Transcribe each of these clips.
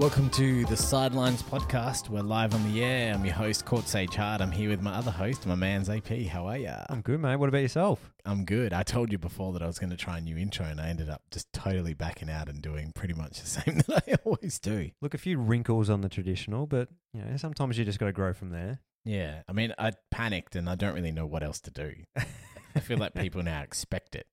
Welcome to the Sidelines podcast. We're live on the air. I'm your host, Court Sage Hart. I'm here with my other host, my man's AP. How are ya? I'm good, mate. What about yourself? I'm good. I told you before that I was going to try a new intro, and I ended up just totally backing out and doing pretty much the same that I always do. Look, a few wrinkles on the traditional, but you know, sometimes you just got to grow from there. Yeah, I mean, I panicked, and I don't really know what else to do. I feel like people now expect it.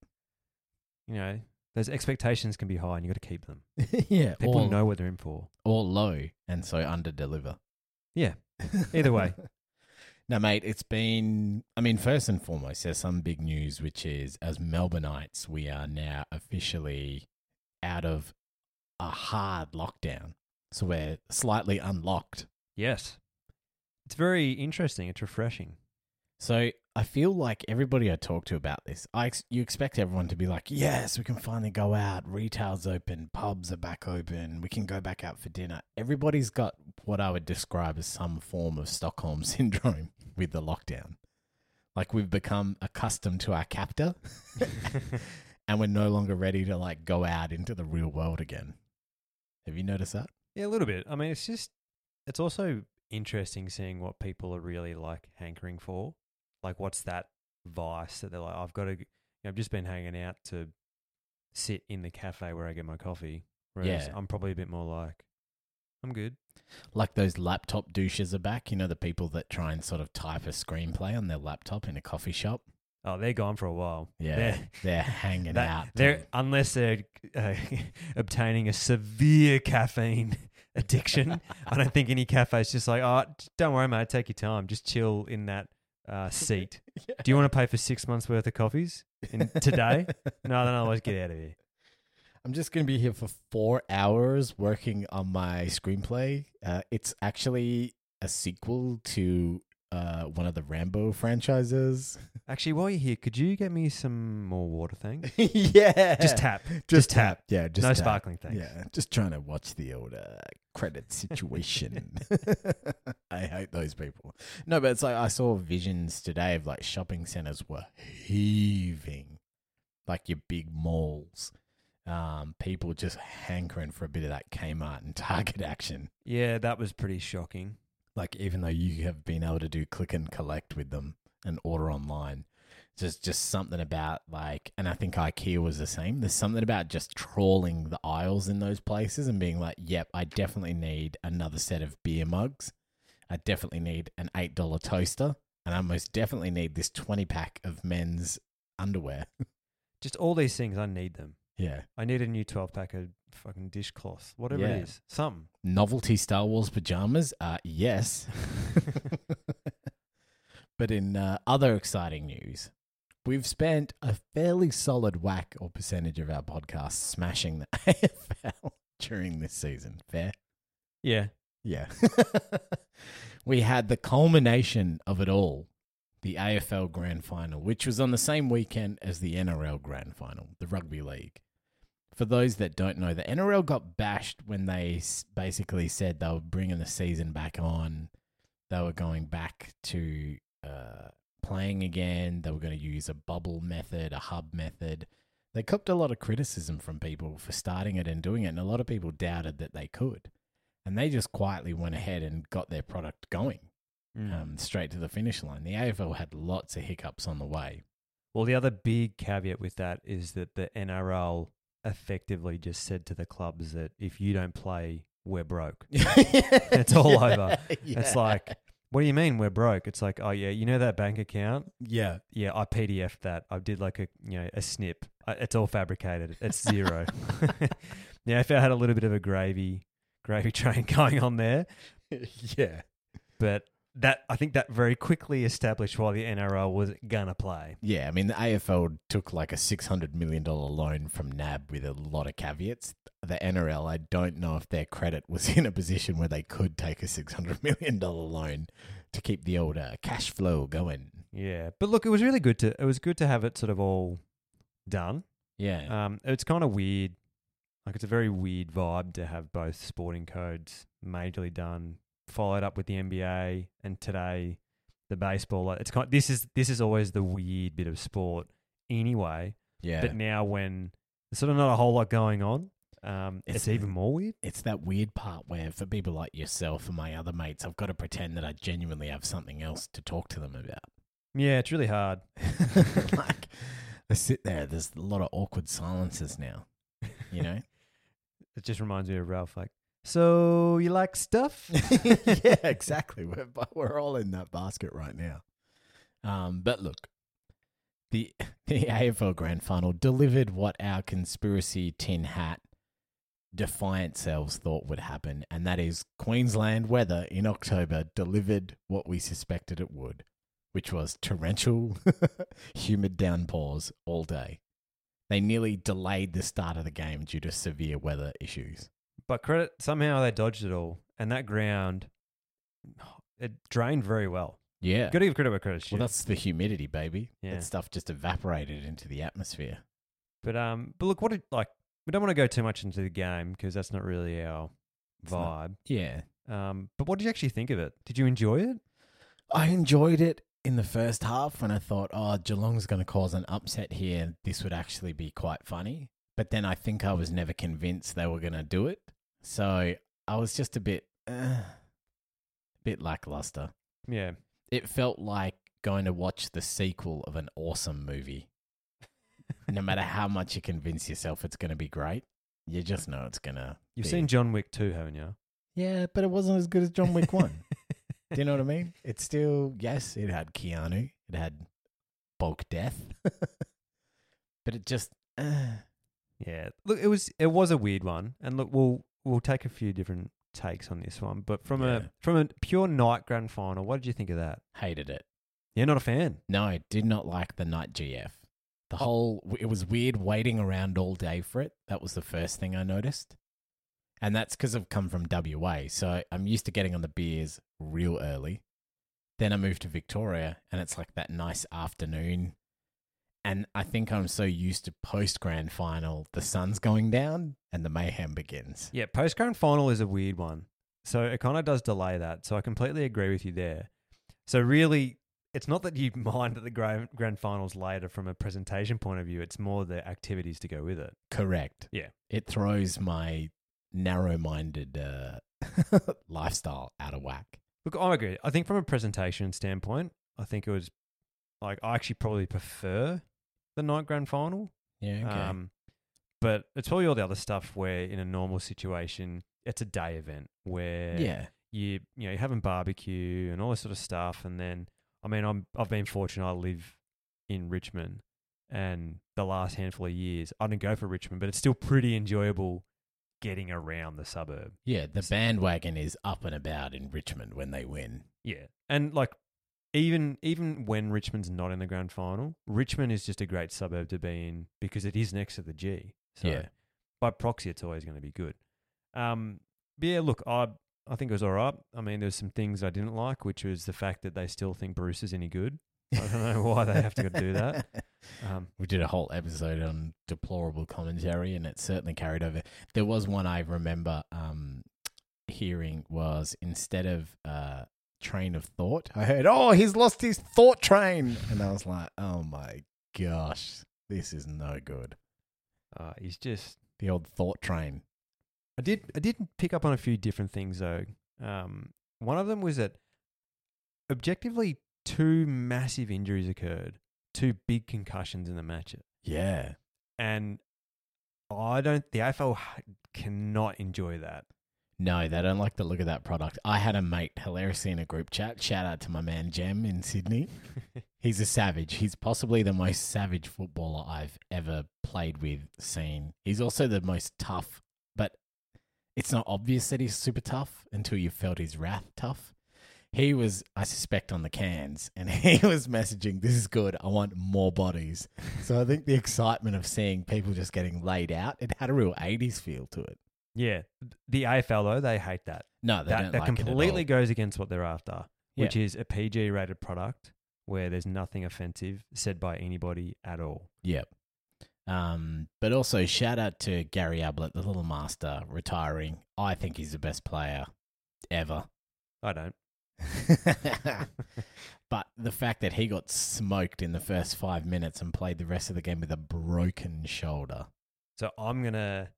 You know, those expectations can be high, and you got to keep them. yeah, People or, know what they're in for. or low, and so under deliver. Yeah. Either way. now, mate, it's been. I mean, first and foremost, there's some big news, which is as Melbourneites, we are now officially out of a hard lockdown. So we're slightly unlocked. Yes. It's very interesting. It's refreshing. So I feel like everybody I talk to about this, I ex- you expect everyone to be like, yes, we can finally go out. Retail's open, pubs are back open, we can go back out for dinner. Everybody's got what I would describe as some form of Stockholm syndrome with the lockdown. Like we've become accustomed to our captor, and we're no longer ready to like go out into the real world again. Have you noticed that? Yeah, a little bit. I mean, it's just, it's also interesting seeing what people are really like hankering for. Like, what's that vice that they're like, I've got to, you know, I've just been hanging out to sit in the cafe where I get my coffee. Whereas Yeah. I'm probably a bit more like, I'm good. Like those laptop douches are back. You know, the people that try and sort of type a screenplay on their laptop in a coffee shop. Oh, they're gone for a while. Yeah, They're, they're, hanging that- out. they're unless they're uh, obtaining a severe caffeine addiction. I don't think any cafe is just like, oh, don't worry, mate. Take your time. Just chill in that uh, seat. Do you want to pay for six months worth of coffees in, today? no, then otherwise get out of here. I'm just going to be here for four hours working on my screenplay. Uh, it's actually a sequel to uh, one of the Rambo franchises. Actually, while you're here, could you get me some more water, thanks? yeah. Just tap. Just tap. Yeah, just no tap. sparkling, thanks. Yeah, just trying to watch the old uh, credit situation. I hate those people. No, but it's like I saw visions today of like shopping centers were heaving, like your big malls. Um, people just hankering for a bit of that Kmart and Target action. Yeah, that was pretty shocking. Like even though you have been able to do click and collect with them and order online, just just something about like, and I think IKEA was the same. There's something about just trawling the aisles in those places and being like, "Yep, I definitely need another set of beer mugs. I definitely need an eight dollar toaster, and I most definitely need this twenty pack of men's underwear." Just all these things, I need them. yeah, I need a new 12 pack of fucking dishcloth, whatever Yeah. it is. Something. novelty Star Wars pajamas? Uh, yes. but in uh, other exciting news, we've spent a fairly solid whack or percentage of our podcast smashing the AFL during this season. Fair? Yeah. Yeah. we had the culmination of it all, the AFL Grand Final, which was on the same weekend as the NRL Grand Final, the Rugby League. For those that don't know, the NRL got bashed when they basically said they were bringing the season back on. They were going back to uh, playing again. They were going to use a bubble method, a hub method. They copped a lot of criticism from people for starting it and doing it, and a lot of people doubted that they could. And they just quietly went ahead and got their product going Mm. um, straight to the finish line. The AFL had lots of hiccups on the way. Well, the other big caveat with that is that the NRL effectively just said to the clubs that if you don't play, we're broke. it's all over. It's like, what do you mean we're broke? It's like, oh yeah, you know that bank account? yeah, Yeah, I PDF'd that. I did like a you know a snip. Uh, It's all fabricated. It's zero. the I had a little bit of a gravy gravy train going on there, yeah, but that I think that very quickly established why the NRL was gonna play. yeah. I mean, the AFL took like a six hundred million dollar loan from NAB with a lot of caveats. The NRL, I don't know if their credit was in a position where they could take a six hundred million dollar loan to keep the old uh, cash flow going. Yeah, but look, it was really good to it was good to have it sort of all done. Yeah, Um, it's kind of weird. Like it's a very weird vibe to have both sporting codes majorly done, followed up with the NBA, and today the baseball. Like it's kind. of, This is this is always the weird bit of sport anyway. yeah. But now when there's sort of not a whole lot going on, Um, It's- it's, even more weird. It's that weird part where, for people like yourself and my other mates, I've got to pretend that I genuinely have something else to talk to them about. Yeah, it's really hard. like, I sit there, there's a lot of awkward silences now, you know? It just reminds me of Ralph. Like, so you like stuff? yeah, exactly. We're, we're all in that basket right now. Um, but look, the the AFL Grand Final delivered what our conspiracy tin hat defiant selves thought would happen, and that is Queensland weather in October delivered what we suspected it would, which was torrential, humid downpours all day. They nearly delayed the start of the game due to severe weather issues. But credit somehow they dodged it all, and that ground it drained very well. Yeah. Got to give credit where credit's due. Well, that's the humidity, baby. Yeah. That stuff just evaporated into the atmosphere. But um, but look, what it like. We don't want to go too much into the game because that's not really our It's not- vibe. Yeah. Um, but what did you actually think of it? Did you enjoy it? I enjoyed it in the first half when I thought, oh, Geelong's going to cause an upset here. This would actually be quite funny. But then I think I was never convinced they were going to do it. So I was just a bit, uh, a bit lackluster. Yeah, It felt like going to watch the sequel of an awesome movie. no matter how much you convince yourself it's going to be great, you just know it's going to. you've be. seen John Wick too, haven't you? Yeah, but it wasn't as good as John Wick 1. Do you know what I mean? It's still, yes, it had Keanu, it had bulk death, but it just, uh, Yeah. Look, it was it was a weird one, and look, we'll we'll take a few different takes on this one. But from Yeah. a from a pure night grand final, what did you think of that? hated it. You're not a fan. No, I did not like the night GF. The oh. whole, it was weird waiting around all day for it. That was the first thing I noticed. And that's because I've come from WA. So I'm used to getting on the beers real early. Then I moved to Victoria and it's like that nice afternoon. And I think I'm so used to post grand final, the sun's going down and the mayhem begins. Yeah, post grand final is a weird one. So it kind of does delay that. So I completely agree with you there. So really, it's not that you mind that the grand, grand finals later from a presentation point of view. It's more the activities to go with it. Correct. Yeah. It throws my narrow minded uh, lifestyle out of whack. Look, I agree. I think from a presentation standpoint, I think it was like I actually probably prefer the night grand final. Yeah. Okay. Um, but it's probably all the other stuff where in a normal situation, it's a day event where yeah. you you know you're having barbecue and all this sort of stuff, and then I mean I'm I've been fortunate I live in Richmond, and the last handful of years I didn't go for Richmond, but it's still pretty enjoyable getting around the suburb. Yeah, the bandwagon is up and about in Richmond when they win. Yeah, and like even even when Richmond's not in the grand final, Richmond is just a great suburb to be in because it is next to the G. So Yeah. by proxy, it's always going to be good. Um, but yeah, look, I I think it was all right. I mean, there's some things I didn't like, which was the fact that they still think Bruce is any good. I don't know why they have to do that. Um, We did a whole episode on deplorable commentary, and it certainly carried over. There was one I remember um, hearing was instead of uh, train of thought, I heard, "Oh, he's lost his thought train," and I was like, "Oh my gosh, this is no good." uh, he's just The old thought train. I did I did pick up on a few different things though. Um, one of them was that objectively two massive injuries occurred, two big concussions in the match, Yeah, and I don't. The AFL cannot enjoy that. No, they don't like the look of that product. I had a mate hilariously in a group chat. Shout out to my man Jem in Sydney. He's a savage. He's possibly the most savage footballer I've ever played with, seen. He's also the most tough, but it's not obvious that he's super tough until you've felt his wrath tough. He was, I suspect, on the cans and he was messaging, This is good. I want more bodies. So I think the excitement of seeing people just getting laid out, it had a real 80s feel to it. Yeah, the AFL though they hate that. No, they that don't that like it at completely all. goes against what they're after, Yeah. which is a PG rated product where there's nothing offensive said by anybody at all. Yep. Um, but also shout out to Gary Ablett, the little master, retiring. I think he's the best player ever. I don't. but the fact that he got smoked in the first five minutes and played the rest of the game with a broken shoulder. So I'm gonna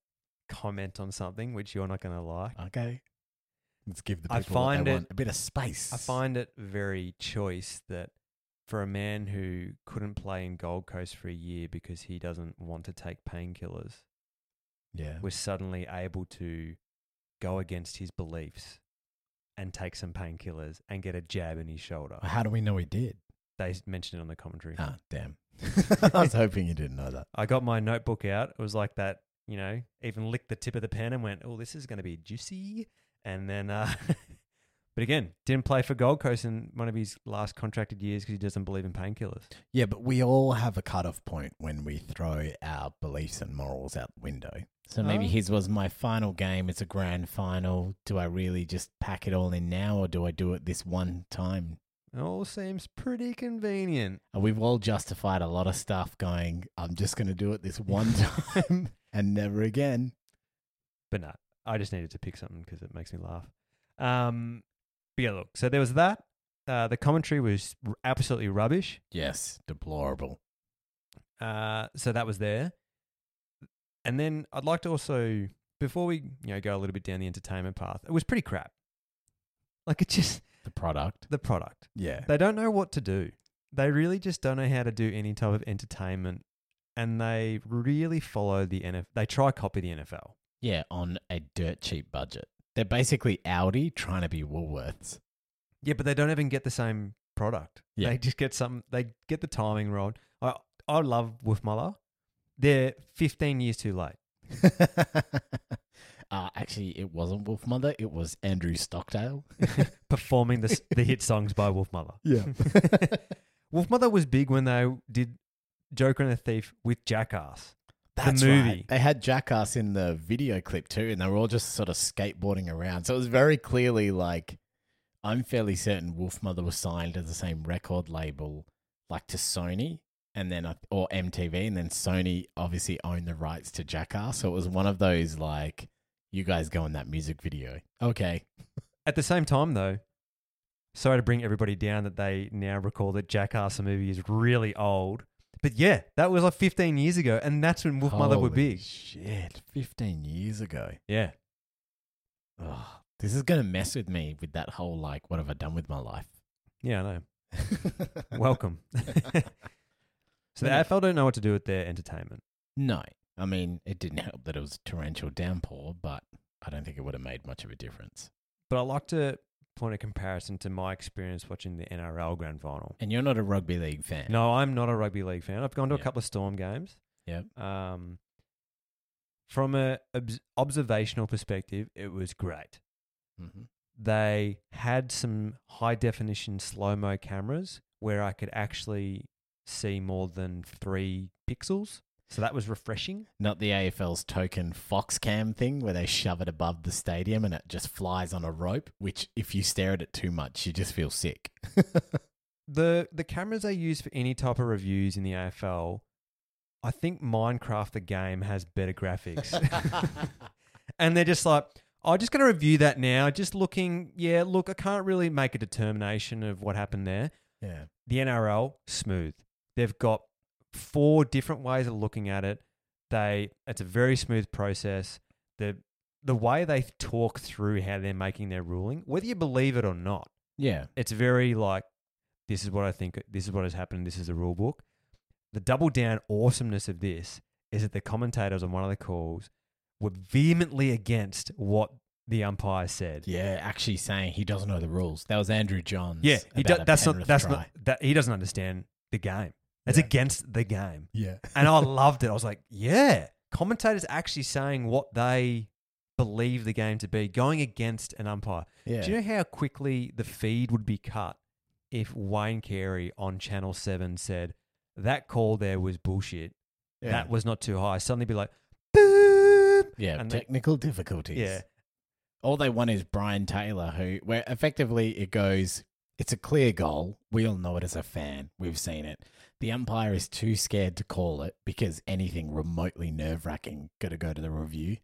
comment on something which you're not going to like. Okay. Let's give the people I find it- want. a bit of space. I find it very choice that for a man who couldn't play in Gold Coast for a year because he doesn't want to take painkillers, yeah. was suddenly able to go against his beliefs and take some painkillers and get a jab in his shoulder. How do we know he did? They mentioned it on the commentary. Ah, damn. I was hoping you didn't know that. I got my notebook out. It was like that, you know, even licked the tip of the pen and went, oh, this is going to be juicy. And then, uh, but again, didn't play for Gold Coast in one of his last contracted years because he doesn't believe in painkillers. Yeah, but we all have a cutoff point when we throw our beliefs and morals out the window. So maybe Oh. his was my final game. It's a grand final. Do I really just pack it all in now or do I do it this one time? It all seems pretty convenient. And we've all justified a lot of stuff going, I'm just going to do it this one time and never again. But no, I just needed to pick something because it makes me laugh. Um, but yeah, look, so there was that. Uh, the commentary was r- absolutely rubbish. Yes, deplorable. Uh, so that was there. And then I'd like to also, before we you know go a little bit down the entertainment path, it was pretty crap. Like it just The product. the product. Yeah. They don't know what to do. They really just don't know how to do any type of entertainment, and they really follow the NFL. They try copy the NFL. Yeah, on a dirt cheap budget. They're basically Aldi trying to be Woolworths. Yeah, but they don't even get the same product. Yeah. They just get some. They get the timing wrong. I I love Wolfmother. They're 15 years too late. uh, actually, it wasn't Wolfmother. It was Andrew Stockdale. performing the the hit songs by Wolfmother. Yeah. Wolfmother was big when they did Joker and the Thief with Jackass. That's movie. right. They had Jackass in the video clip too, and they were all just sort of skateboarding around. So it was very clearly like, I'm fairly certain Wolfmother was signed to the same record label, like to Sony, and then uh, or MTV, and then Sony obviously owned the rights to Jackass. So it was one of those like, you guys go in that music video, okay? At the same time, though, sorry to bring everybody down that they now recall that Jackass the movie is really old. But yeah, that was like 15 years ago, and that's when Wolfmother were Holy big. Shit, fifteen years ago. Yeah. Ugh, this is gonna mess with me with that whole like, what have I done with my life? Yeah, I know. Welcome. so the. AFL don't know what to do with their entertainment. No, I mean it didn't help that it was a torrential downpour, but I don't think it would have made much of a difference. But I like to point of comparison to my experience watching the NRL grand final. And you're not a rugby league fan. No, I'm not a rugby league fan. I've gone to a couple of Storm games. Yep. Um, from a obs- observational perspective, it was great. hmm They had some high definition slow mo cameras where I could actually see more than three pixels. So that was refreshing. Not the AFL's token Foxcam thing where they shove it above the stadium and it just flies on a rope. Which, if you stare at it too much, you just feel sick. The the cameras they use for any type of reviews in the AFL, I think Minecraft the game has better graphics. and they're just like, I'm just going to review that now. Just looking, yeah, look, I can't really make a determination of what happened there. yeah. The NRL, smooth. They've got four different ways of looking at it. They, it's a very smooth process. The the way they talk through how they're making their ruling, whether you believe it or not, Yeah. it's very like, this is what I think, this is what has happened, this is the rule book. The double down awesomeness of this is that the commentators on one of the calls were vehemently against what the umpire said. Yeah. Actually saying he doesn't know the rules. That was Andrew Johns. Yeah, he do, that's not that's try. not that he doesn't understand the game. It's Yeah. against the game. Yeah. And I loved it. I was like, yeah, commentators actually saying what they believe the game to be, going against an umpire. Yeah. Do you know how quickly the feed would be cut if Wayne Carey on Channel 7 said, that call there was bullshit, yeah. that was not too high? Suddenly be like, boop. Yeah, and they- technical difficulties. Yeah. All they want is Brian Taylor, who, where effectively it goes, it's a clear goal. We all know it as a fan. We've seen it. The umpire is too scared to call it because anything remotely nerve wracking got to go to the review.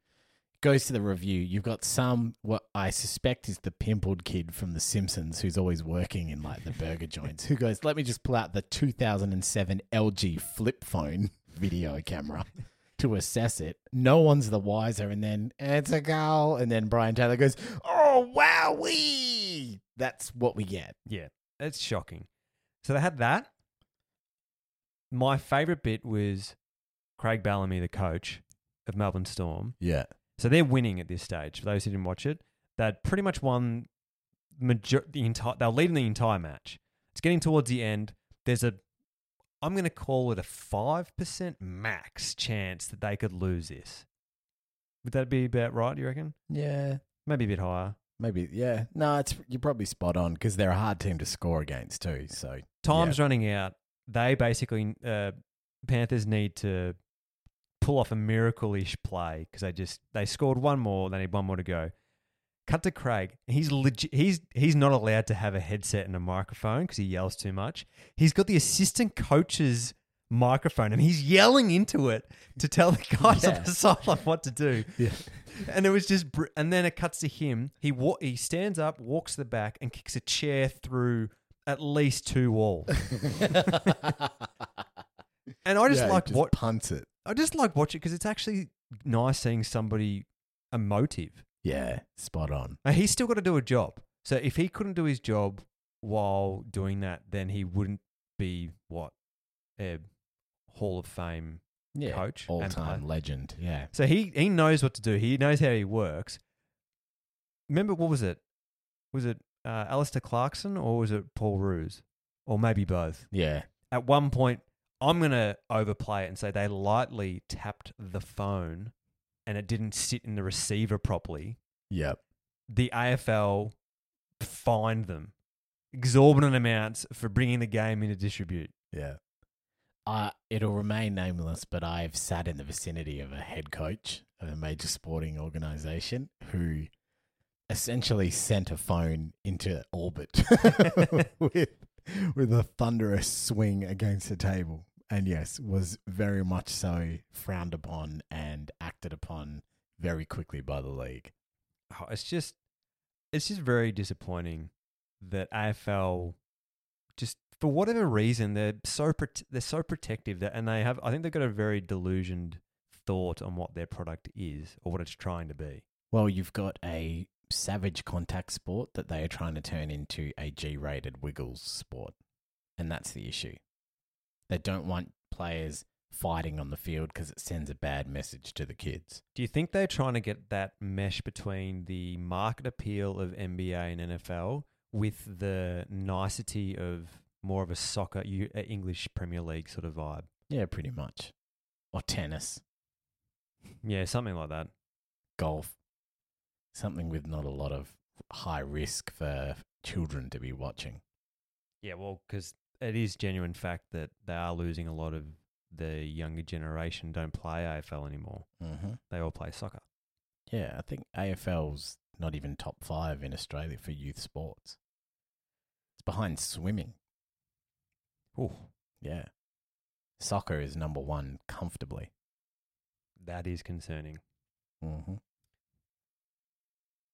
Goes to the review. You've got some, what I suspect is the pimpled kid from The Simpsons who's always working in like the burger joints, who goes, let me just pull out the 2007 LG flip phone video camera. to assess it. No one's the wiser. And then it's a goal. And then Brian Taylor goes, "Oh wow, we." That's what we get. Yeah, it's shocking. So they had that. My favorite bit was Craig Bellamy, the coach of Melbourne Storm. Yeah. So they're winning at this stage. For those who didn't watch it, they'd pretty much won major- the entire. They're leading the entire match. It's getting towards the end. There's a, I'm going to call it a five percent max chance that they could lose this. Would that be about right? You reckon? Yeah. Maybe a bit higher. Maybe. Yeah. No, it's you're probably spot on because they're a hard team to score against too. So Time's running out. They basically uh, Panthers need to pull off a miracle-ish play because they just they scored one more. They need one more to go. Cut to Craig. He's legit. He's he's not allowed to have a headset and a microphone because he yells too much. He's got the assistant coach's microphone and he's yelling into it to tell the guys Yeah. on the sideline what to do. Yeah. And it was just, br- and then it cuts to him. He wa- he stands up, walks to the back, and kicks a chair through at least two walls. And I just Yeah, like just what punts it. I just like watching because it's actually nice seeing somebody emotive. Yeah, spot on. Now, he's still got to do a job. So if he couldn't do his job while doing that, then he wouldn't be what a Hall of Fame Yeah, coach all and time player. legend. Yeah, So he he knows what to do. He knows how he works. Remember what was it? Was it uh, Alastair Clarkson or was it Paul Roos? Or maybe both. yeah, At one point, I'm gonna overplay it and say they lightly tapped the phone and it didn't sit in the receiver properly. yep. The AFL fined them exorbitant amounts for bringing the game into distribute. Yeah. Uh, it'll remain nameless, but I've sat in the vicinity of a head coach of a major sporting organization who essentially sent a phone into orbit with with a thunderous swing against the table. And yes, was very much so frowned upon and acted upon very quickly by the league. Oh, it's just it's just very disappointing that AFL just for whatever reason they're so prote- they're so protective that and they have I think they've got a very delusioned thought on what their product is or what it's trying to be. Well, you've got a savage contact sport that they are trying to turn into a G rated Wiggles sport. And that's the issue. They don't want players fighting on the field because it sends a bad message to the kids. Do you think they're trying to get that mesh between the market appeal of NBA and NFL with the nicety of more of a soccer uh, English Premier League sort of vibe? Yeah, pretty much. Or tennis, Yeah, something like that. golf, something with not a lot of high risk for children to be watching. Yeah, well, because it is genuine fact that they are losing a lot of the younger generation don't play AFL anymore. Mm-hmm. They all play soccer. Yeah, I think AFL's not even top five in Australia for youth sports. It's behind swimming. Ooh, Yeah. Soccer is number one comfortably. that is concerning. Mm-hmm.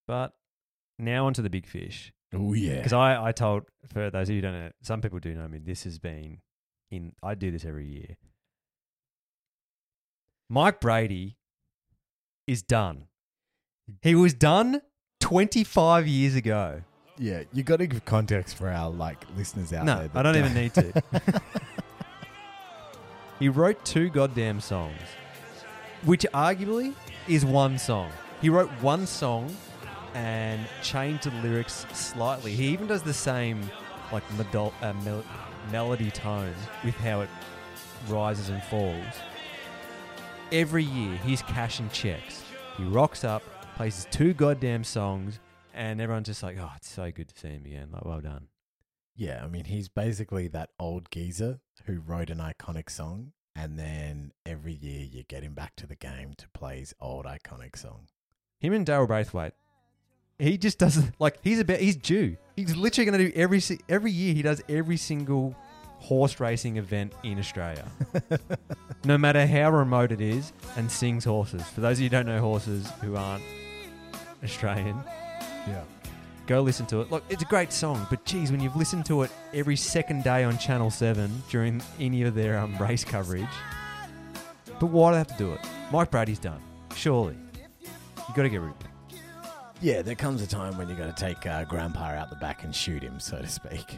But now onto the big fish. Oh, yeah. Because I, I told, for those of you who don't know, some people do know me, this has been in, I do this every year. Mike Brady is done. He was done 25 years ago. Yeah, you got to give context for our like listeners out No, there. I don't even need to. He wrote two goddamn songs, which arguably is one song. He wrote one song and changed the lyrics slightly. He even does the same like medol- uh, mel- melody tone with how it rises and falls. Every year, he's cashing checks. He rocks up, plays his two goddamn songs, and everyone's just like, "Oh, it's so good to see him again. Like, well done." Yeah, I mean, he's basically that old geezer who wrote an iconic song, and then every year you get him back to the game to play his old iconic song. Him and Daryl Braithwaite. He just doesn't like. He's a bit. He's due. He's literally going to do every si- every year. He does every single horse racing event in Australia, no matter how remote it is, and sings horses. For those of you who don't know horses who aren't Australian, Yeah. go listen to it. Look, it's a great song, but geez, when you've listened to it every second day on Channel Seven during any of their um, race coverage, But why do they have to do it? Mike Brady's done. Surely. you got to get rid of him. Yeah, there comes a time when you got to take uh, Grandpa out the back and shoot him, so to speak.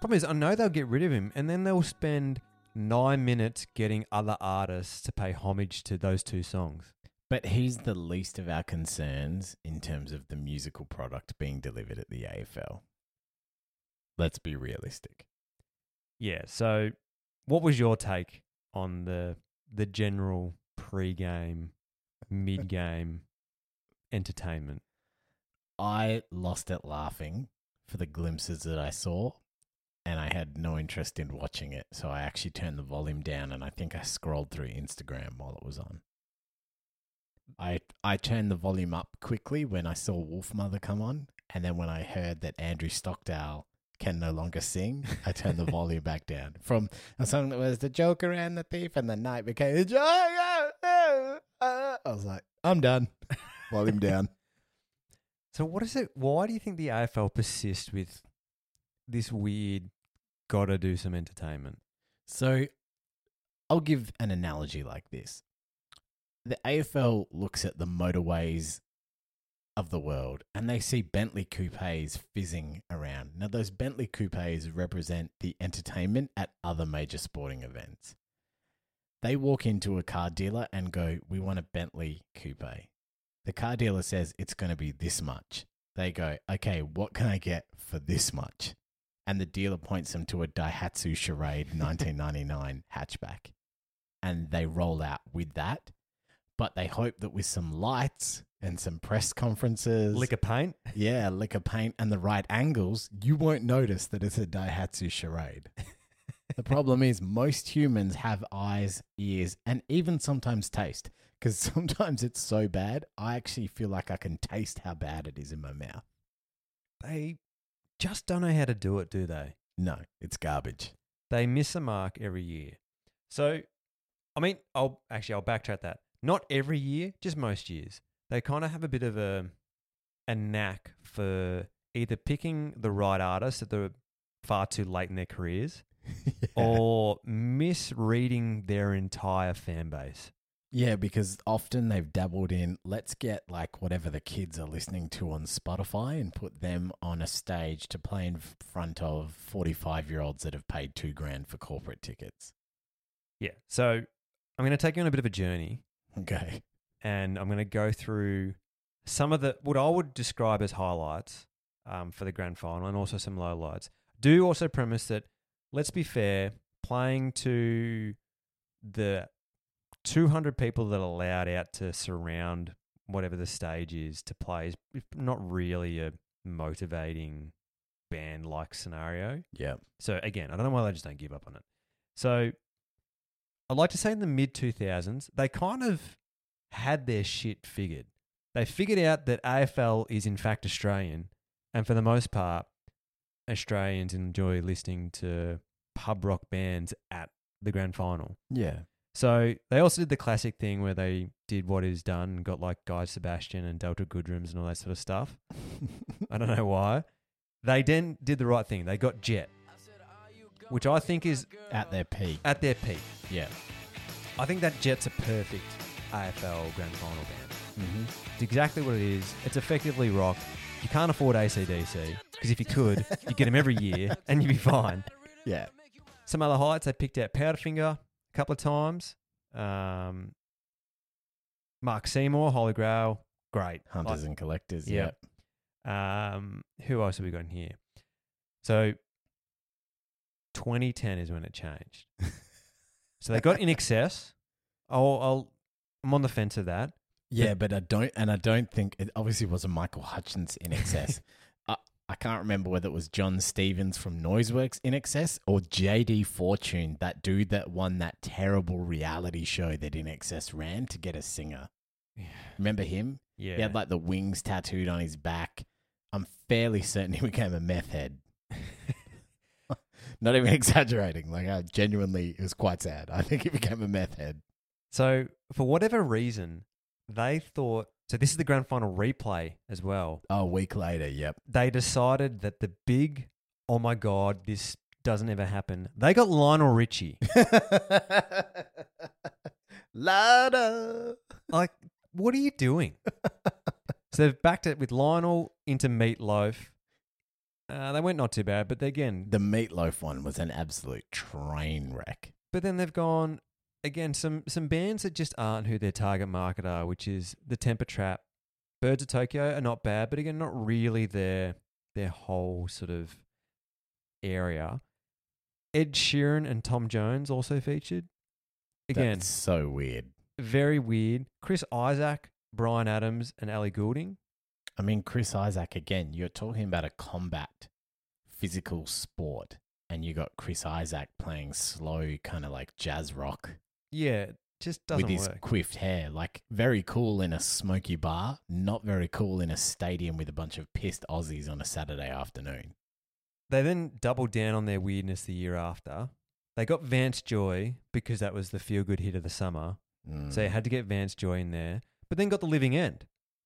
Problem is, I know they'll get rid of him, and then they'll spend nine minutes getting other artists to pay homage to those two songs. But he's the least of our concerns in terms of the musical product being delivered at the AFL. Let's be realistic. Yeah. So, what was your take on the the general pre-game, mid-game entertainment? I lost it laughing for the glimpses that I saw, and I had no interest in watching it. So I actually turned the volume down, and I think I scrolled through Instagram while it was on. I I turned the volume up quickly when I saw Wolfmother come on, and then when I heard that Andrew Stockdale can no longer sing, I turned the volume back down from a song that was the Joker and the Thief, and the night became the Joker. I was like, I'm done. volume down. So, what is it? Why do you think the AFL persists with this weird? Got to do some entertainment. So I'll give an analogy like this. The AFL looks at the motorways of the world and they see Bentley coupes fizzing around. Now, those Bentley coupes represent the entertainment at other major sporting events. They walk into a car dealer and go, We want a Bentley coupe. The car dealer says it's going to be this much. They go, Okay, what can I get for this much? and the dealer points them to a Daihatsu Charade 1999 hatchback. And they roll out with that. But they hope that with some lights and some press conferences, lick Liquor paint. yeah, lick liquor paint and the right angles, you won't notice that it's a Daihatsu Charade. the problem is, most humans have eyes, ears, and even sometimes taste. Because sometimes it's so bad, I actually feel like I can taste how bad it is in my mouth. They just don't know how to do it, do they? No, it's garbage. They miss a mark every year. So, I mean, I'll actually I'll backtrack that. Not every year, just most years. They kind of have a bit of a a knack for either picking the right artist at the far too late in their careers or misreading their entire fan base. Yeah, because often they've dabbled in let's get like whatever the kids are listening to on Spotify and put them on a stage to play in front of 45 year olds that have paid two grand for corporate tickets. Yeah. So, I'm going to take you on a bit of a journey Okay. and I'm going to go through some of the what I would describe as highlights um, for the grand final and also some lowlights. Do also premise that, let's be fair, playing to the 200 people that are allowed out to surround whatever the stage is to play is not really a motivating band like scenario. Yeah. So again, I don't know why they just don't give up on it. So I'd like to say in the mid 2000s, they kind of had their shit figured. They figured out that AFL is in fact Australian, and for the most part, Australians enjoy listening to pub rock bands at the grand final. Yeah. So they also did the classic thing where they did what is done and got like Guy Sebastian and Delta Goodrums and all that sort of stuff. I don't know why. They then did the right thing. They got Jet, which I think is At their peak. at their peak. Yeah. I think that Jet's a perfect AFL grand final band. Mm-hmm. It's exactly what it is. It's effectively rock. You can't afford ACDC because if you could, you'd get them every year and you'd be fine. Yeah. Some other highlights they picked out Powderfinger a couple of times. Um, Mark Seymour, Holy Grail, great. Hunters and collectors. Yeah. Yeah. Um, who else have we got in here? So 2010 is when it changed. so they got INXS. I'll, I'll, I'm on the fence of that. Yeah, but I don't, and I don't think it obviously wasn't Michael Hutchence in excess. I, can't remember whether it was Jon Stevens from Noiseworks INXS or JD Fortune, that dude that won that terrible reality show that INXS ran to get a singer. Remember him? Yeah. He had like the wings tattooed on his back. I'm fairly certain he became a meth head. Not even exaggerating. Like, I genuinely, it was quite sad. I think he became a meth head. so for whatever reason, they thought. So this is the grand final replay as well. Oh, a week later, yep. They decided that the big, oh my god, this doesn't ever happen. They got Lionel Richie. Louder. Like, what are you doing? so they've backed it with Lionel into Meatloaf. Uh, they went not too bad, but again, The meatloaf one was an absolute train wreck. but then they've gone again some some bands that just aren't who their target market are, which is the Temper Trap, Birds of Tokyo are not bad, but again, not really their their whole sort of area. Ed Sheeran and Tom Jones also featured. Again, That's so weird. very weird. Chris Isaak, Bryan Adams, and Ellie Goulding. I mean, Chris Isaak, again, you're talking about a combat physical sport, and you got Chris Isaak playing slow, kind of like jazz rock Yeah, just doesn't with his work. quiffed hair. Like, very cool in a smoky bar, not very cool in a stadium with a bunch of pissed Aussies on a Saturday afternoon. They then doubled down on their weirdness the year after. They got Vance Joy because that was the feel good hit of the summer. Mm. So you had to get Vance Joy in there. But then got the living end.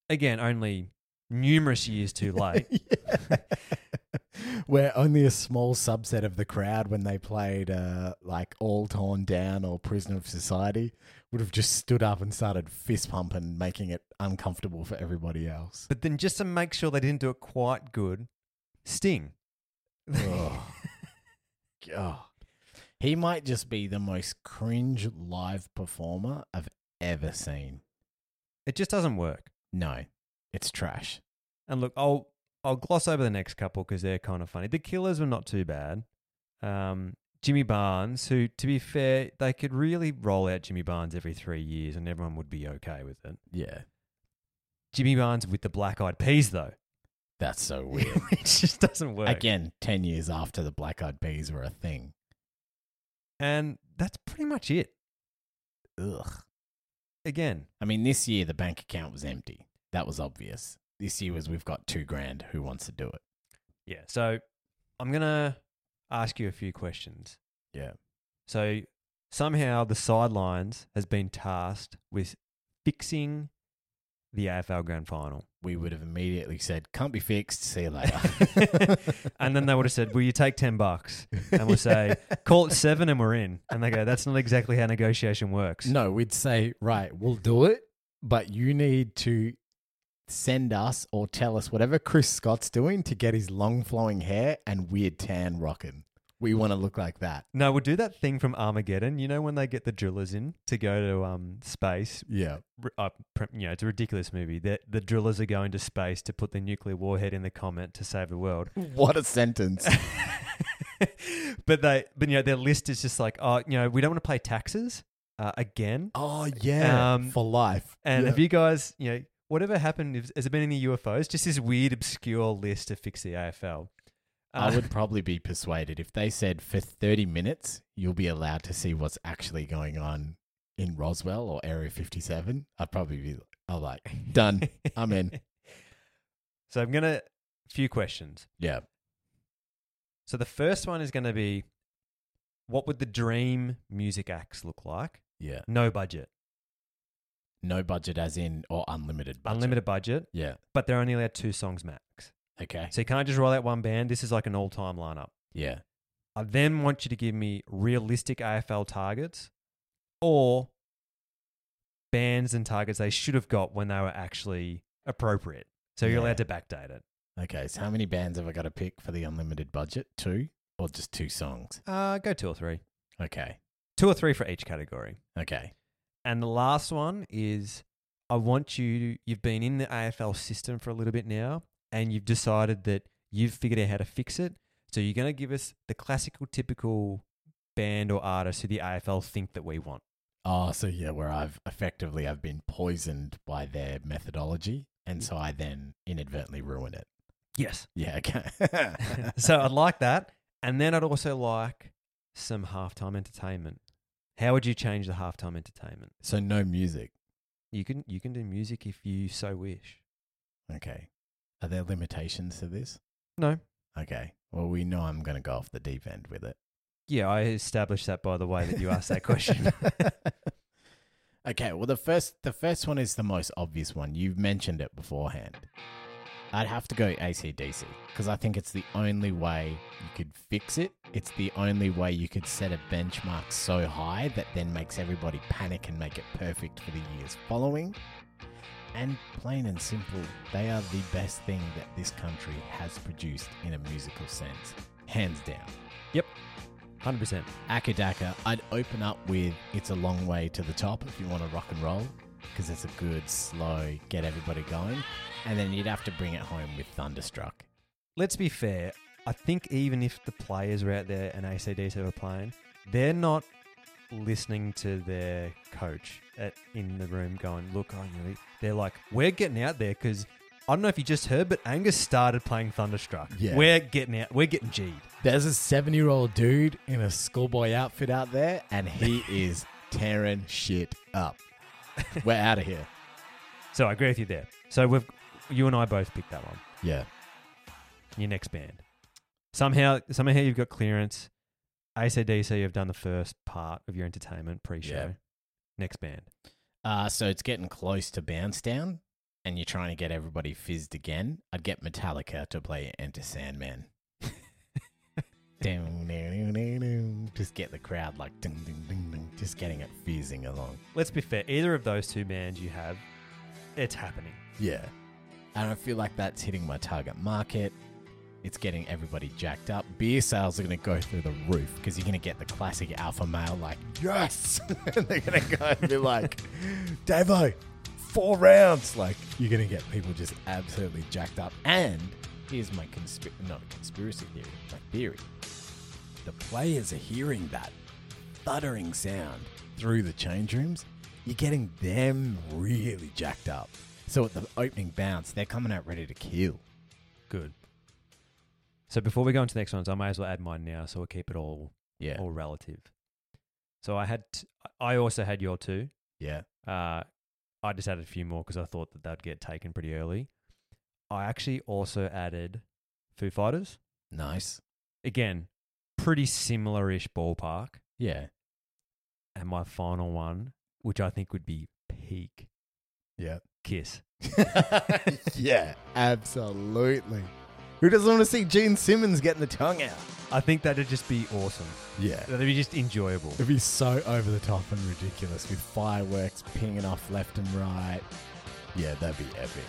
Again, only numerous years too late. Only a small subset of the crowd, when they played uh, like All Torn Down or Prisoner of Society, would have just stood up and started fist pumping, making it uncomfortable for everybody else. but then just to make sure they didn't do it quite good, Sting. Ugh. God. He might just be the most cringe live performer I've ever seen. It just doesn't work. No, it's trash. And look, I'll I'll gloss over the next couple because they're kind of funny. The Killers were not too bad. Um, Jimmy Barnes, who, to be fair, they could really roll out Jimmy Barnes every three years and everyone would be okay with it. Yeah, Jimmy Barnes with the Black Eyed Peas, though, that's so weird. it just doesn't work. Again, 10 years after the Black Eyed Peas were a thing. and that's pretty much it. Ugh. Again, I mean, this year the bank account was empty. That was obvious. This year was we've got two grand. Who wants to do it? yeah. So I'm gonna ask you a few questions. Yeah. So somehow the sidelines has been tasked with fixing the AFL Grand Final. We would have immediately said, can't be fixed. See you later. and then they would have said, "Will you take ten bucks?" And we'll say, "Call it seven, and we're in." And they go, "That's not exactly how negotiation works." No, we'd say, right, we'll do it, but you need to send us or tell us whatever Chris Scott's doing to get his long flowing hair and weird tan rocking. We want to look like that. No, we'll do that thing from Armageddon. You know when they get the drillers in to go to um space. Yeah. Uh, you know, it's a ridiculous movie. The the drillers are going to space to put the nuclear warhead in the comet to save the world. What a sentence. but they, but you know, their list is just like, oh, you know, we don't want to pay taxes uh, again. oh, yeah. Um, for life. And Yeah. have you guys, you know, whatever happened? Has has there been any UFOs? Just this weird, obscure list to fix the AFL. I Uh, would probably be persuaded if they said for 30 minutes you'll be allowed to see what's actually going on in Roswell or Area 57. I'd probably be I'm like, done. I'm in. So I'm gonna few questions. Yeah. So the first one is going to be, what would the dream music acts look like? Yeah. No budget, No budget as in or unlimited budget. unlimited budget, Yeah. but they're only allowed two songs max. Okay. So you can't just roll out one band. This is like an all-time lineup. Yeah. I then want you to give me realistic AFL targets or bands and targets they should have got when they were actually appropriate. So you're Yeah. allowed to backdate it. Okay. So how many bands have I got to pick for the unlimited budget? Two or just two songs? Uh, go two or three. Okay. Two or three for each category. Okay. And the last one is I want you, you've been in the AFL system for a little bit now, and you've decided that you've figured out how to fix it. So you're going to give us the classical, typical band or artist who the AFL think that we want. Oh, so yeah, where I've effectively I've been poisoned by their methodology, and so I then inadvertently ruin it. Yes. Yeah. Okay. so I'd like that. And then I'd also like some halftime entertainment. How would you change the halftime entertainment? so no music. You can you can do music if you so wish. Okay. Are there limitations to this? No. Okay. Well, we know I'm going to go off the deep end with it. Yeah, I established that by the way that you asked that question. okay. Well, the first the first one is the most obvious one. You've mentioned it beforehand. I'd have to go ACDC because I think it's the only way you could fix it. It's the only way you could set a benchmark so high that then makes everybody panic and make it perfect for the years following. And plain and simple, they are the best thing that this country has produced in a musical sense, hands down. Yep, 100%. Acca Dacca, I'd open up with It's a Long Way to the Top if you want to rock and roll, because it's a good, slow, get everybody going. And then you'd have to bring it home with Thunderstruck. Let's be fair. I think even if the players were out there and ACDC were playing, they're not listening to their coach at, in the room going, look, oh, I really, they're like, we're getting out there because I don't know if you just heard, but Angus started playing Thunderstruck. Yeah. We're getting out, we're getting G'd. There's a seven year old dude in a schoolboy outfit out there, and he is tearing shit up. We're out of here. So I agree with you there. So we've, you and I both picked that one. Yeah. Your next band. Somehow, somehow you've got clearance. ACDC, you've done the first part of your entertainment pre-show. Yeah. Next band. Uh, so it's getting close to bounce down, and you're trying to get everybody fizzed again. I'd get Metallica to play Enter Sandman. Just get the crowd like ding, ding, ding, just getting it fizzing along. Let's be fair. Either of those two bands you have, it's happening. Yeah. And I feel like that's hitting my target market. It's getting everybody jacked up. Beer sales are going to go through the roof because you're going to get the classic alpha male like, yes! and they're going to go and be like, Davo, four rounds. Like, you're going to get people just absolutely jacked up. And here's my conspiracy, not a conspiracy theory, my theory. The players are hearing that thuddering sound through the change rooms. You're getting them really jacked up. So at the opening bounce, they're coming out ready to kill. Good. So before we go into the next ones, I may as well add mine now, so we'll keep it all Yeah. all relative. So I had, t- I also had your two. Yeah. Uh, I just added a few more because I thought that they'd get taken pretty early. I actually also added Foo Fighters. Nice. Again, pretty similar-ish ballpark. Yeah. And my final one, which I think would be peak Yeah. Kiss. yeah. Absolutely. Who doesn't want to see Gene Simmons getting the tongue out? I think that'd just be awesome. Yeah. That'd be just enjoyable. It'd be so over the top and ridiculous with fireworks pinging off left and right. Yeah, that'd be epic.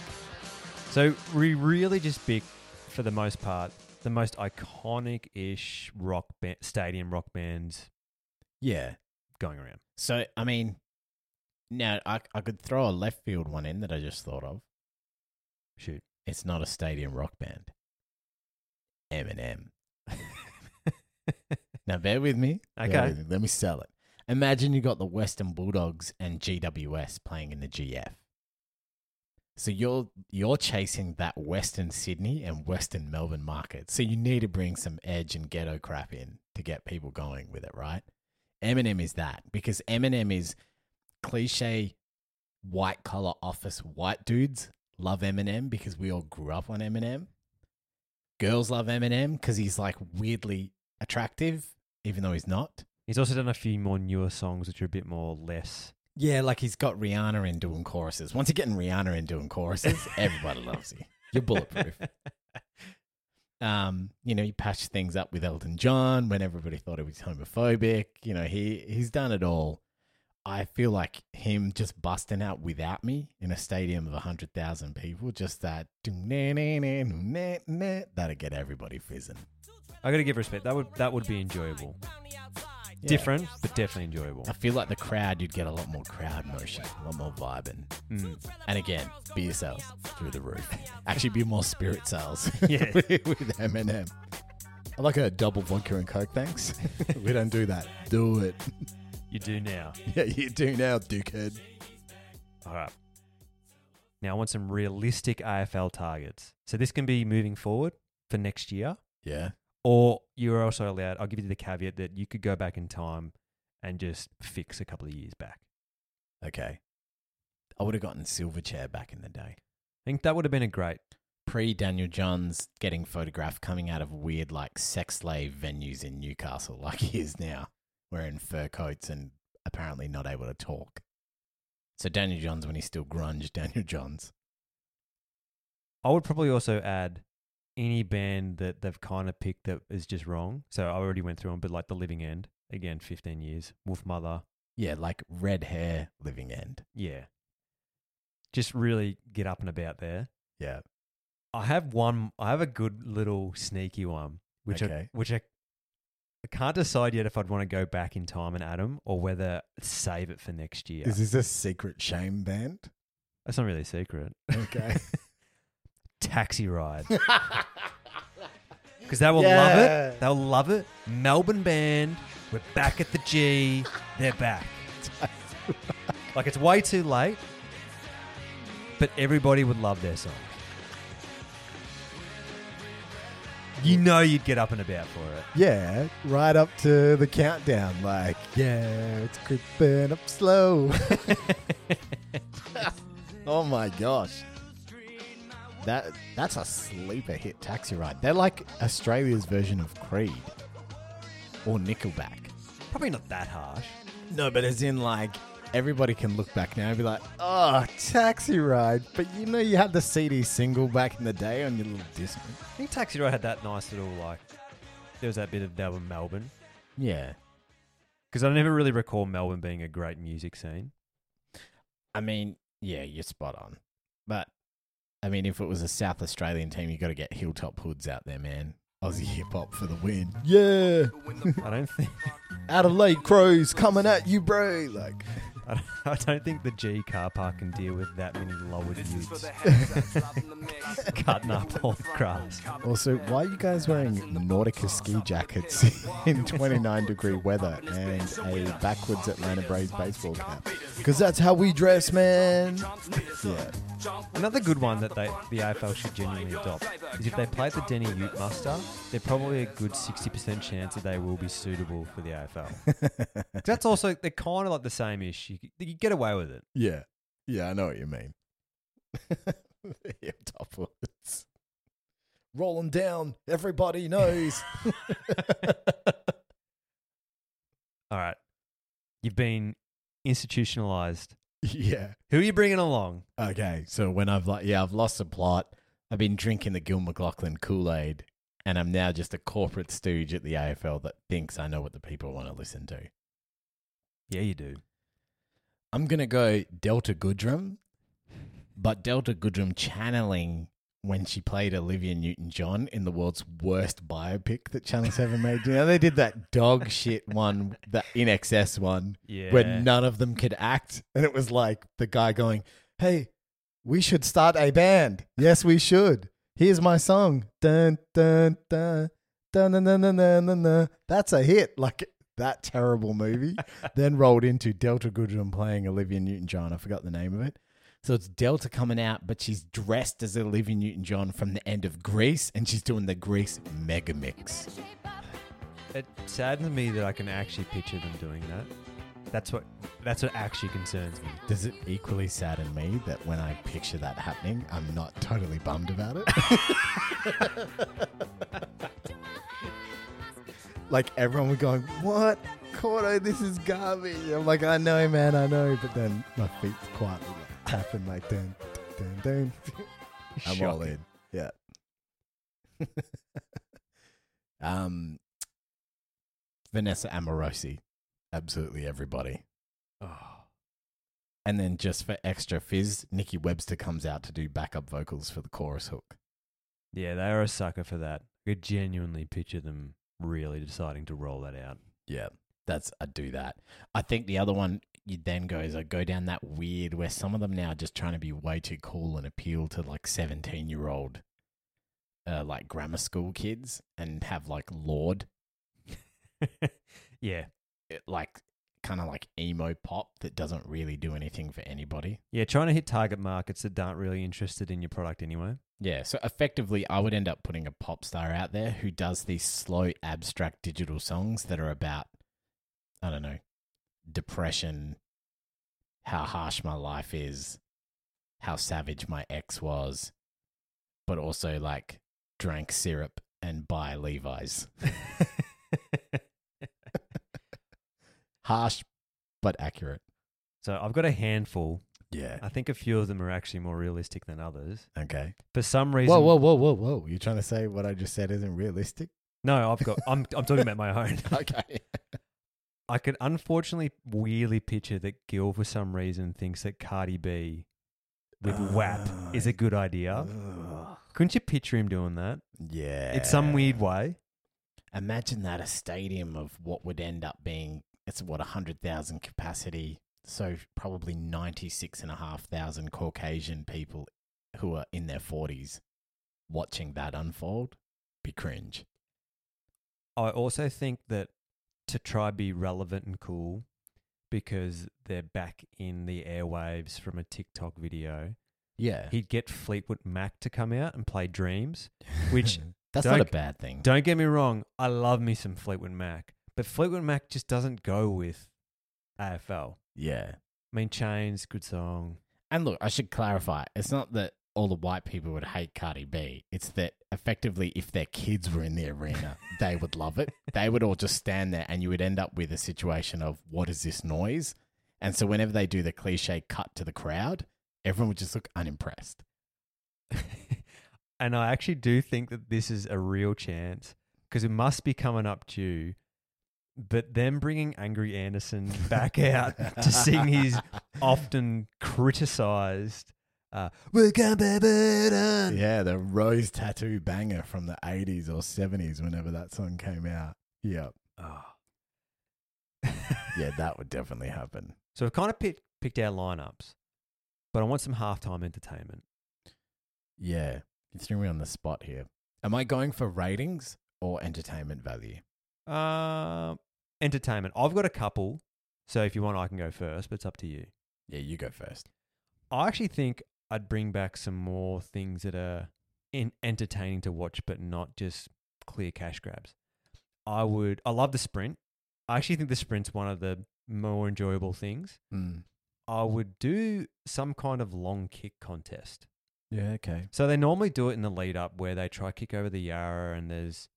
So we really just pick, for the most part, the most iconic-ish rock band, stadium rock bands Yeah. going around. So, I mean, now I, I could throw a left field one in that I just thought of. Shoot. It's not a stadium rock band. Eminem. Now, bear with me. Okay. with me. Let me sell it. Imagine you got the Western Bulldogs and GWS playing in the GF. So you're you're chasing that Western Sydney and Western Melbourne market. So you need to bring some edge and ghetto crap in to get people going with it, right? Eminem is that because Eminem is cliche white collar office white dudes love Eminem because we all grew up on Eminem. Girls love Eminem because he's like weirdly attractive, even though he's not. He's also done a few more newer songs, which are a bit more less. Yeah, like he's got Rihanna in doing choruses. Once you're getting Rihanna in doing choruses, everybody loves you. You're bulletproof. Um, you know, he patched things up with Elton John when everybody thought he was homophobic. You know, he he's done it all. I feel like him just busting out without me in a stadium of hundred thousand people, just that that'd get everybody fizzing. I got to give respect. That would that would be enjoyable. Yeah. Different, but definitely enjoyable. I feel like the crowd, you'd get a lot more crowd motion, a lot more vibing. Mm. And again, beer sales through the roof. Actually, be more spirit sales. Yeah. with, with Eminem. I like a double vodka and coke, thanks. we don't do that. Do it. You do now. Yeah, you do now, dickhead. All right. Now I want some realistic AFL targets. So this can be moving forward for next year, Yeah. Or you're also allowed. I'll give you the caveat that you could go back in time and just fix a couple of years back. Okay. I would have gotten Silverchair back in the day. I think that would have been a great. Pre Daniel Johns getting photographed coming out of weird, like, sex slave venues in Newcastle, like he is now, wearing fur coats and apparently not able to talk. So Daniel Johns when he's still grunge, Daniel Johns. I would probably also add any band that they've kind of picked that is just wrong. So I already went through them, but like The Living End, again, 15 years. Wolfmother, Yeah, like red hair, living end. yeah. Just really get up and about there. Yeah. I have one. I have a good little sneaky one, which I, which I, I can't decide yet if I'd want to go back in time and add 'em or whether save it for next year. Is this a secret shame band? That's not really a secret. Okay. Taxiride, because they will love Yeah. it. They'll love it. Melbourne band. We're back at the G. They're back. like it's way too late, but everybody would love their song. You know you'd get up and about for it. yeah, right up to the countdown. Like, yeah, it's creeping up slow. oh my gosh. That that's a sleeper hit Taxiride. They're like Australia's version of Creed or Nickelback. Probably not that harsh. No, but as in like everybody can look back now and be like, "Oh, Taxiride." But you know, you had the CD single back in the day on your little disc. I think Taxi Ride had that nice little like. There was that bit of that in Melbourne Yeah, because I never really recall Melbourne being a great music scene. I mean, yeah, you're spot on. But I mean, if it was a South Australian team, you got to get Hilltop Hoods out there, man. Aussie hip hop for the win. Yeah, I don't think. Adelaide Crows coming at you, bro. Like, I don't, I don't think the G car park can deal with that many lowered youths cutting up all the grass. also, why are you guys wearing Nautica ski jackets in 29 degree weather and a backwards Atlanta Braves baseball cap? Because that's how we dress, man. Yeah. Another good one that they the AFL should genuinely adopt is if they play the Deni Ute muster, they're probably a good sixty percent chance that they will be suitable for the AFL. That's also they're kind of like the same ish. You, you get away with it. Yeah. Yeah, I know what you mean. Hilltop Hoods. Rolling down. Everybody knows. All right, you've been institutionalized. yeah. Who are you bringing along? Okay, so when I've like, yeah, I've lost the plot. I've been drinking the Gil McLachlan Kool Aid, and I'm now just a corporate stooge at the AFL that thinks I know what the people want to listen to. Yeah, you do. I'm gonna go Delta Goodrum, but Delta Goodrum channeling when she played Olivia Newton-John in the world's worst biopic that Channel Seven made. You know, they did that dog shit one, the INXS one, Yeah. where none of them could act, and it was like the guy going, "Hey, we should start a band. Yes, we should. Here's my song. Dun dun dun dun dun dun dun dun. dun, dun. That's a hit. Like that terrible movie. then rolled into Delta Goodrum playing Olivia Newton-John. I forgot the name of it. So it's Delta coming out, but she's dressed as Olivia Newton-John from the end of Grease, and she's doing the Grease mega mix. It saddens me that I can actually picture them doing that. That's what that's what actually concerns me. Does it equally sadden me that when I picture that happening, I'm not totally bummed about it? like everyone would going, "What, Cordo? This is garbage." I'm like, "I know, man, I know," but then my feet quietly like, tapping like, "Dun, dun, dun." I'm all in. Yeah. um, Vanessa Amorosi, absolutely everybody. Oh. And then just for extra fizz, Nikki Webster comes out to do backup vocals for the chorus hook. Yeah, they are a sucker for that. I could genuinely picture them really deciding to roll that out. Yeah, that's I do that. I think the other one you then go is I go down that weird where some of them now are just trying to be way too cool and appeal to like seventeen year old, uh, like grammar school kids and have like Lorde, yeah. it, like kind of like emo pop that doesn't really do anything for anybody. Yeah, trying to hit target markets that aren't really interested in your product anyway. Yeah, so effectively, I would end up putting a pop star out there who does these slow, abstract digital songs that are about, I don't know, depression, how harsh my life is, how savage my ex was, but also like drank syrup and buy Levi's. Harsh, but accurate. so I've got a handful Yeah. I think a few of them are actually more realistic than others. Okay. For some reason, Whoa, whoa, whoa, whoa, whoa! You're trying to say what I just said isn't realistic? no, I've got. I'm I'm talking about my own. Okay. I could unfortunately weirdly picture that Gil, for some reason, thinks that Cardi B with WAP ah, is a good idea. Couldn't you picture him doing that Yeah. in some weird way? Imagine that a stadium of what would end up being it's what a hundred thousand capacity, so probably ninety six and a half thousand Caucasian people who are in their forties watching that unfold. Be cringe. I also think that to try be relevant and cool because they're back in the airwaves from a TikTok video, Yeah. he'd get Fleetwood Mac to come out and play Dreams. which that's not a bad thing. Don't get me wrong, I love me some Fleetwood Mac, but Fleetwood Mac just doesn't go with AFL. Yeah. I mean, Chains, good song. And look, I should clarify. It's not that all the white people would hate Cardi B. It's that effectively, if their kids were in the arena, they would love it. They would all just stand there, and you would end up with a situation of what is this noise? And so, whenever they do the cliche cut to the crowd, everyone would just look unimpressed. and I actually do think that this is a real chance because it must be coming up due. But them bringing Angry Anderson back out to sing his often criticized uh, "We can be better." Yeah, the rose tattoo banger from the 80s or 70s, whenever that song came out. Yep. Oh. Yeah, that would definitely happen. So we've kind of picked, picked our lineups, but I want some halftime entertainment. Yeah. You threw me on the spot here. Am I going for ratings or entertainment value? Uh, entertainment. I've got a couple, so if you want, I can go first, but it's up to you. Yeah, you go first. I actually think I'd bring back some more things that are in entertaining to watch, but not just clear cash grabs. I would. I love the sprint. I actually think the sprint's one of the more enjoyable things. Mm. I would do some kind of long kick contest. Yeah, okay. So they normally do it in the lead up where they try kick over the Yarra and there's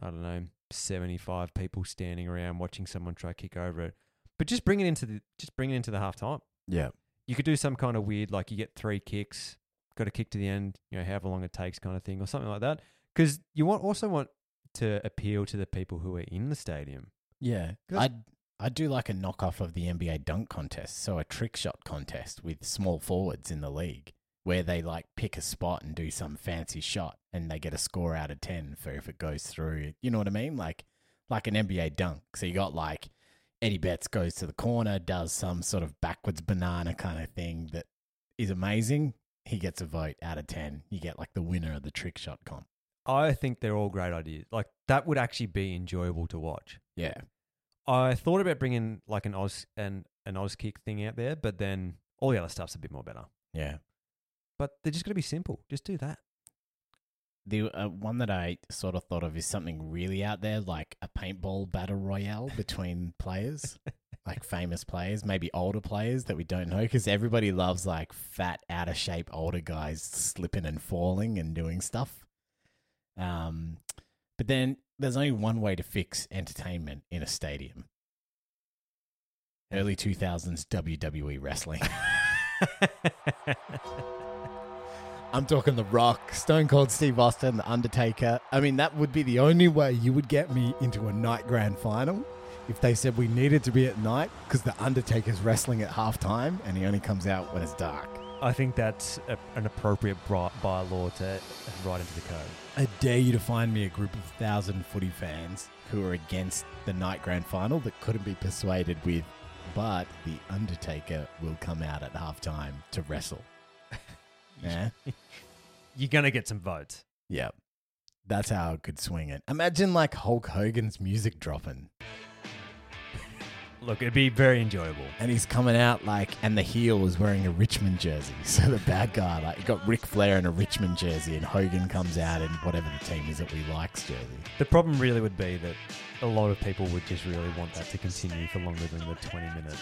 I don't know, 75 people standing around watching someone try kick over it. But just bring it into the just bring it into the half time. Yeah. You could do some kind of weird like you get 3 kicks, got to kick to the end, you know, however long it takes kind of thing or something like that cuz you want also want to appeal to the people who are in the stadium. Yeah. I'd, I'd do like a knockoff of the NBA dunk contest. So a trick shot contest with small forwards in the league where they like pick a spot and do some fancy shot and they get a score out of 10 for if it goes through. You know what I mean? Like, like an NBA dunk. So you got like Eddie Betts goes to the corner, does some sort of backwards banana kind of thing that is amazing. He gets a vote out of 10. You get like the winner of the trick shot comp. I think they're all great ideas. Like that would actually be enjoyable to watch. Yeah. I thought about bringing like an Oz and an Oz kick thing out there, but then all the other stuff's a bit more better. Yeah. But they're just going to be simple. Just do that. The uh, one that I sort of thought of is something really out there, like a paintball battle royale between players, like famous players, maybe older players that we don't know, because everybody loves like fat, out of shape older guys slipping and falling and doing stuff. Um, but then there's only one way to fix entertainment in a stadium. Early 2000s WWE wrestling. I'm talking The Rock, Stone Cold Steve Austin, The Undertaker. I mean, that would be the only way you would get me into a night grand final if they said we needed to be at night because The Undertaker's wrestling at halftime and he only comes out when it's dark. I think that's a, an appropriate bylaw to write into the code. I dare you to find me a group of thousand footy fans who are against the night grand final that couldn't be persuaded with, but The Undertaker will come out at halftime to wrestle. yeah. You're going to get some votes. Yep. That's how I could swing it. Imagine like Hulk Hogan's music dropping Look, it'd be very enjoyable. and he's coming out like, and the heel is wearing a Richmond jersey. So the bad guy, like, you got Ric Flair in a Richmond jersey and Hogan comes out in whatever the team is that we likes jersey. The problem really would be that a lot of people would just really want that to continue for longer than the 20 minute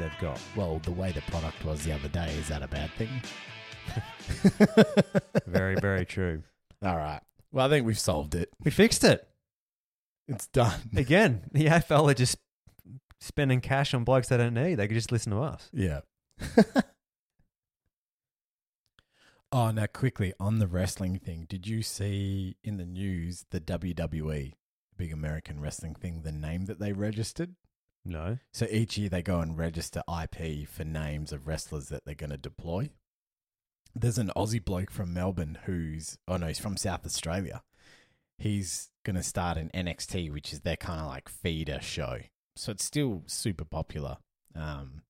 they've got. Well, the way the product was the other day, is that a bad thing? Very, very true. All right. Well, I think we've solved it. We fixed it. It's done. Again, the AFL are just spending cash on blokes they don't need. They could just listen to us. Yeah. Oh, now quickly on the wrestling thing, did you see in the news the WWE, big American wrestling thing, the name that they registered? No. So each year they go and register IP for names of wrestlers that they're going to deploy. There's an Aussie bloke from Melbourne who's, oh no, he's from South Australia. He's going to start an NXT, which is their kind of like feeder show. So it's still super popular. Um,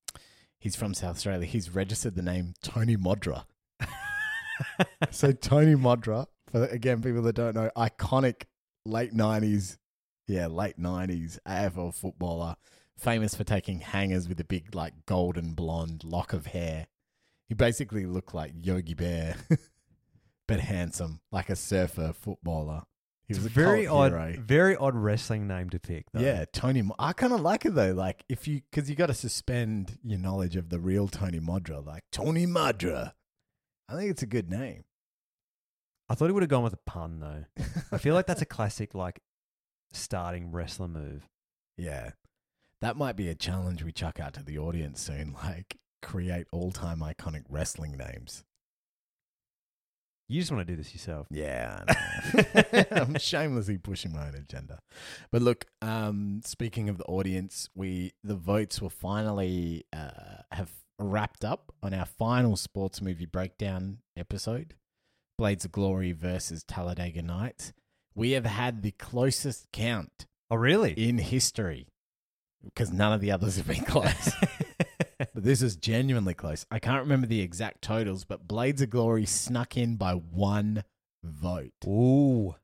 he's from South Australia. He's registered the name Tony Modra. so Tony Modra, for again people that don't know, iconic late nineties, yeah, late nineties AFL footballer, famous for taking hangers with a big like golden blonde lock of hair. He basically looked like Yogi Bear, but handsome, like a surfer footballer. He was a very odd, hero. very odd wrestling name to pick. Though. Yeah, Tony. Mo- I kind of like it though. Like if you, because you got to suspend your knowledge of the real Tony Modra. Like Tony Modra, I think it's a good name. I thought he would have gone with a pun though. I feel like that's a classic like starting wrestler move. Yeah. That might be a challenge we chuck out to the audience soon. Like, create all time iconic wrestling names. You just want to do this yourself. Yeah. I'm shamelessly pushing my own agenda. But look, um, speaking of the audience, we the votes will finally uh, have wrapped up on our final sports movie breakdown episode, Blades of Glory versus Talladega Nights. We have had the closest count Oh, really? in history because none of the others have been close. but this is genuinely close. I can't remember the exact totals, but Blades of Glory snuck in by one vote. Ooh,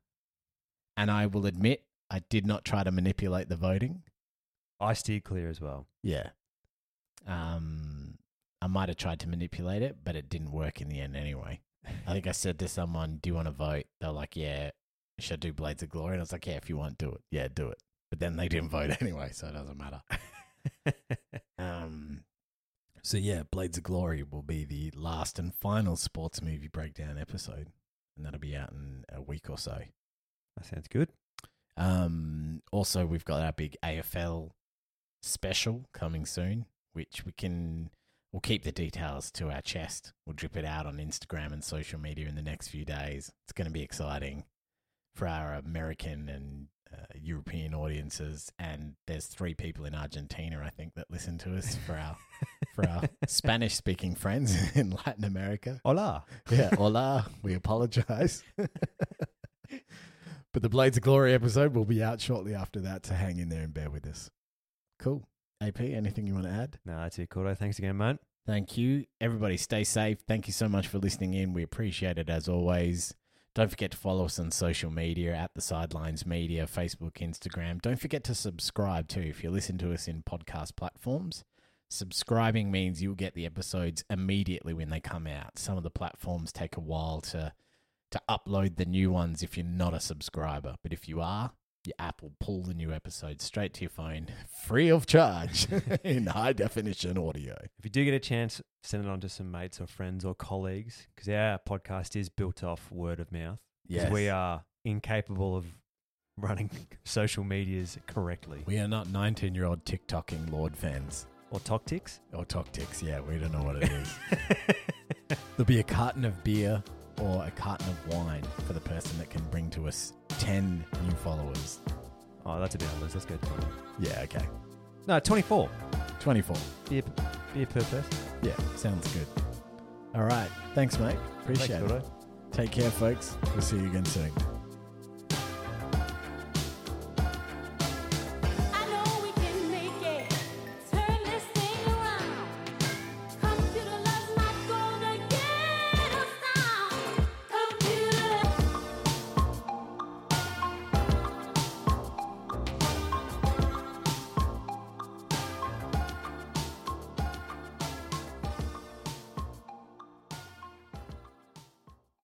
And I will admit, I did not try to manipulate the voting. I steered clear as well. Yeah. Um, I might have tried to manipulate it, but it didn't work in the end anyway. I think I said to someone, Do you want to vote? They're like, Yeah, should I do Blades of Glory? And I was like, Yeah, if you want, do it. Yeah, do it. But then they didn't vote anyway, so it doesn't matter. Um, so yeah, Blades of Glory will be the last and final sports movie breakdown episode, and that'll be out in a week or so. that sounds good. Um, also, we've got our big AFL special coming soon, which we can. We'll keep the details to our chest. We'll drip it out on Instagram and social media in the next few days. It's going to be exciting for our American and uh, European audiences. And there's three people in Argentina, I think, that listen to us for our for our Spanish speaking friends in Latin America. Hola. Yeah, hola. We apologize. but the Blades of Glory episode will be out shortly after that, so hang in there and bear with us. Cool. AP, anything you want to add? No, that's it, Cordo. Thanks again, mate. Thank you. Everybody stay safe. Thank you so much for listening in. We appreciate it as always. Don't forget to follow us on social media at the Sidelines Media, Facebook, Instagram. Don't forget to subscribe too if you listen to us in podcast platforms. Subscribing means you'll get the episodes immediately when they come out. Some of the platforms take a while to to upload the new ones if you're not a subscriber, but if you are, your app will pull the new episode straight to your phone free of charge in high definition audio. If you do get a chance, send it on to some mates or friends or colleagues because our podcast is built off word of mouth. Yes. we are incapable of running social medias correctly. We are not 19 year old TikToking Lorde fans. Or tactics. Or tactics, yeah, we don't know what it is. There'll be a carton of beer or a carton of wine for the person that can bring to us 10 new followers. oh, that's a bit on Let's go 20. Yeah, okay. No, 24. 24. Beer, beer per person. Yeah, sounds good. All right. Thanks, mate. Appreciate Thanks, it. Take care, folks. We'll see you again soon.